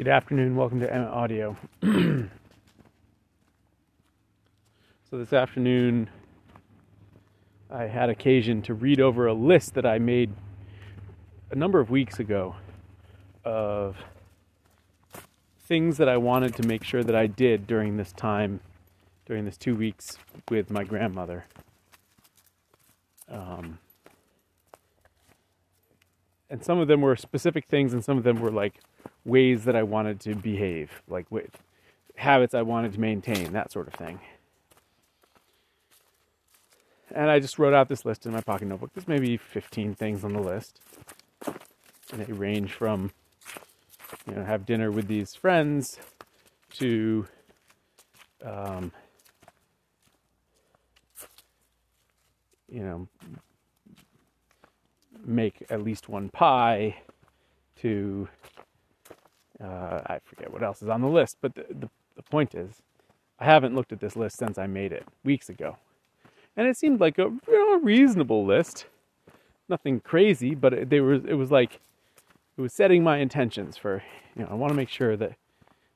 Good afternoon. Welcome to Emma Audio. so, this afternoon, I had occasion to read over a list that I made a number of weeks ago of things that I wanted to make sure that I did during this time, during this two weeks with my grandmother. Um, and some of them were specific things, and some of them were like ways that I wanted to behave, like habits I wanted to maintain, that sort of thing. And I just wrote out this list in my pocket notebook. There's maybe 15 things on the list. And they range from, you know, have dinner with these friends to, um, you know, make at least one pie to uh, I forget what else is on the list, but the, the, the, point is, I haven't looked at this list since I made it weeks ago. And it seemed like a know, reasonable list. Nothing crazy, but it, they were, it was like, it was setting my intentions for, you know, I want to make sure that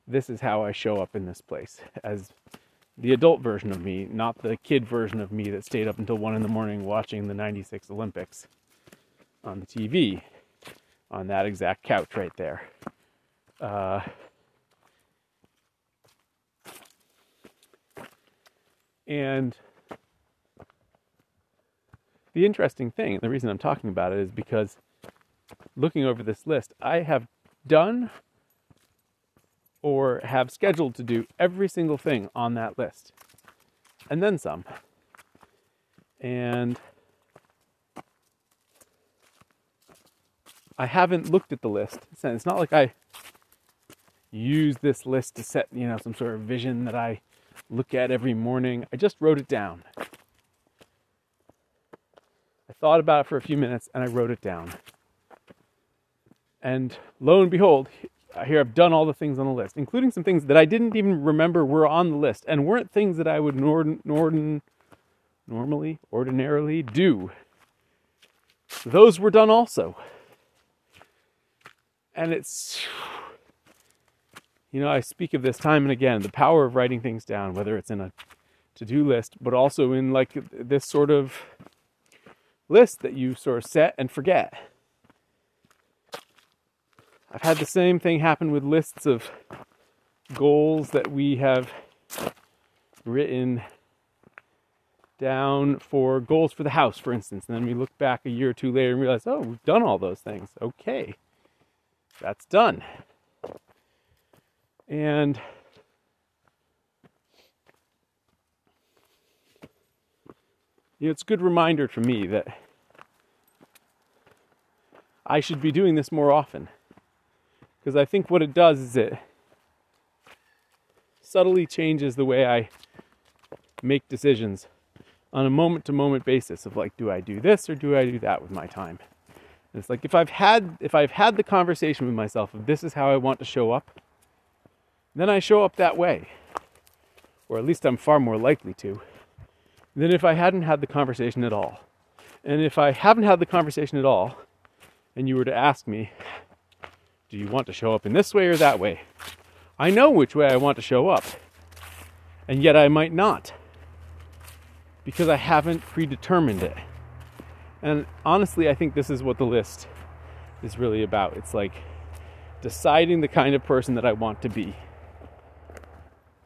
this is how I show up in this place as the adult version of me, not the kid version of me that stayed up until one in the morning watching the 96 Olympics on the TV on that exact couch right there. Uh, and the interesting thing, the reason I'm talking about it is because looking over this list, I have done or have scheduled to do every single thing on that list, and then some. And I haven't looked at the list. It's not like I use this list to set, you know, some sort of vision that I look at every morning. I just wrote it down. I thought about it for a few minutes and I wrote it down. And lo and behold, here I've done all the things on the list, including some things that I didn't even remember were on the list and weren't things that I would nor- nor- normally, ordinarily do. Those were done also. And it's you know, I speak of this time and again the power of writing things down, whether it's in a to do list, but also in like this sort of list that you sort of set and forget. I've had the same thing happen with lists of goals that we have written down for goals for the house, for instance. And then we look back a year or two later and realize, oh, we've done all those things. Okay, that's done. And you know, it's a good reminder for me that I should be doing this more often. Because I think what it does is it subtly changes the way I make decisions on a moment to moment basis of like do I do this or do I do that with my time? And it's like if I've had if I've had the conversation with myself of this is how I want to show up, then I show up that way. Or at least I'm far more likely to than if I hadn't had the conversation at all. And if I haven't had the conversation at all, and you were to ask me, do you want to show up in this way or that way? I know which way I want to show up. And yet I might not. Because I haven't predetermined it. And honestly, I think this is what the list is really about. It's like deciding the kind of person that I want to be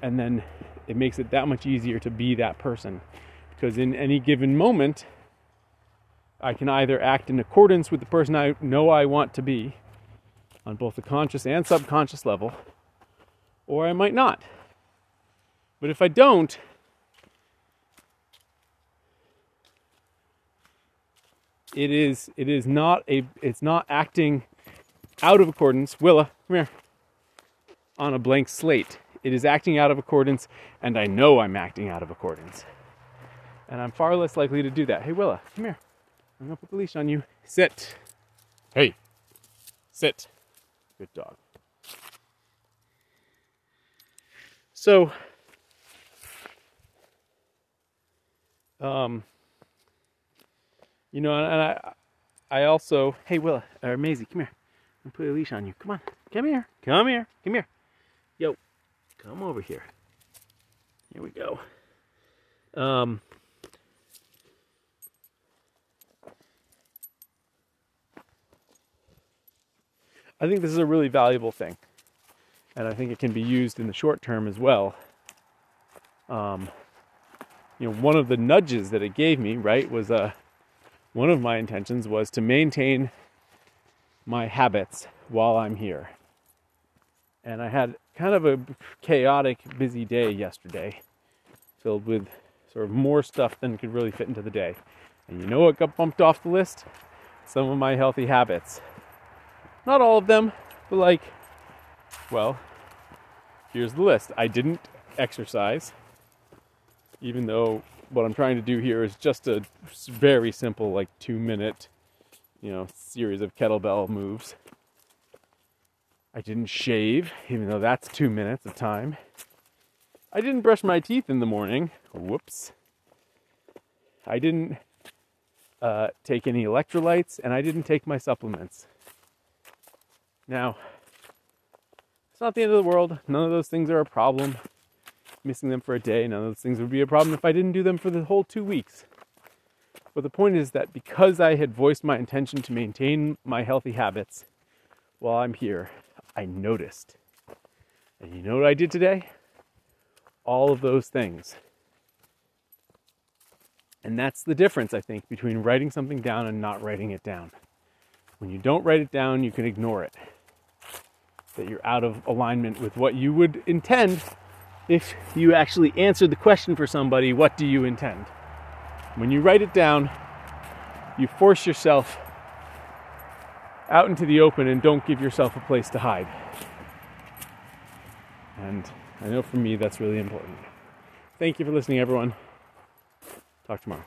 and then it makes it that much easier to be that person. Because in any given moment I can either act in accordance with the person I know I want to be on both the conscious and subconscious level or I might not. But if I don't it is it is not a it's not acting out of accordance. Willa come here. On a blank slate it is acting out of accordance, and I know I'm acting out of accordance. And I'm far less likely to do that. Hey, Willa, come here. I'm gonna put the leash on you. Sit. Hey, sit. Good dog. So, um, you know, and I, I also, hey, Willa, or Maisie, come here. I'm gonna put a leash on you. Come on. Come here. Come here. Come here. Come over here. Here we go. Um, I think this is a really valuable thing. And I think it can be used in the short term as well. Um, you know, one of the nudges that it gave me, right, was uh, one of my intentions was to maintain my habits while I'm here. And I had kind of a chaotic, busy day yesterday, filled with sort of more stuff than could really fit into the day. And you know what got bumped off the list? Some of my healthy habits. Not all of them, but like, well, here's the list. I didn't exercise, even though what I'm trying to do here is just a very simple, like two minute, you know, series of kettlebell moves. I didn't shave, even though that's two minutes of time. I didn't brush my teeth in the morning. Whoops. I didn't uh, take any electrolytes, and I didn't take my supplements. Now, it's not the end of the world. None of those things are a problem. Missing them for a day, none of those things would be a problem if I didn't do them for the whole two weeks. But the point is that because I had voiced my intention to maintain my healthy habits while I'm here, I noticed. And you know what I did today? All of those things. And that's the difference, I think, between writing something down and not writing it down. When you don't write it down, you can ignore it. That you're out of alignment with what you would intend if you actually answered the question for somebody, what do you intend? When you write it down, you force yourself out into the open and don't give yourself a place to hide. And I know for me that's really important. Thank you for listening, everyone. Talk tomorrow.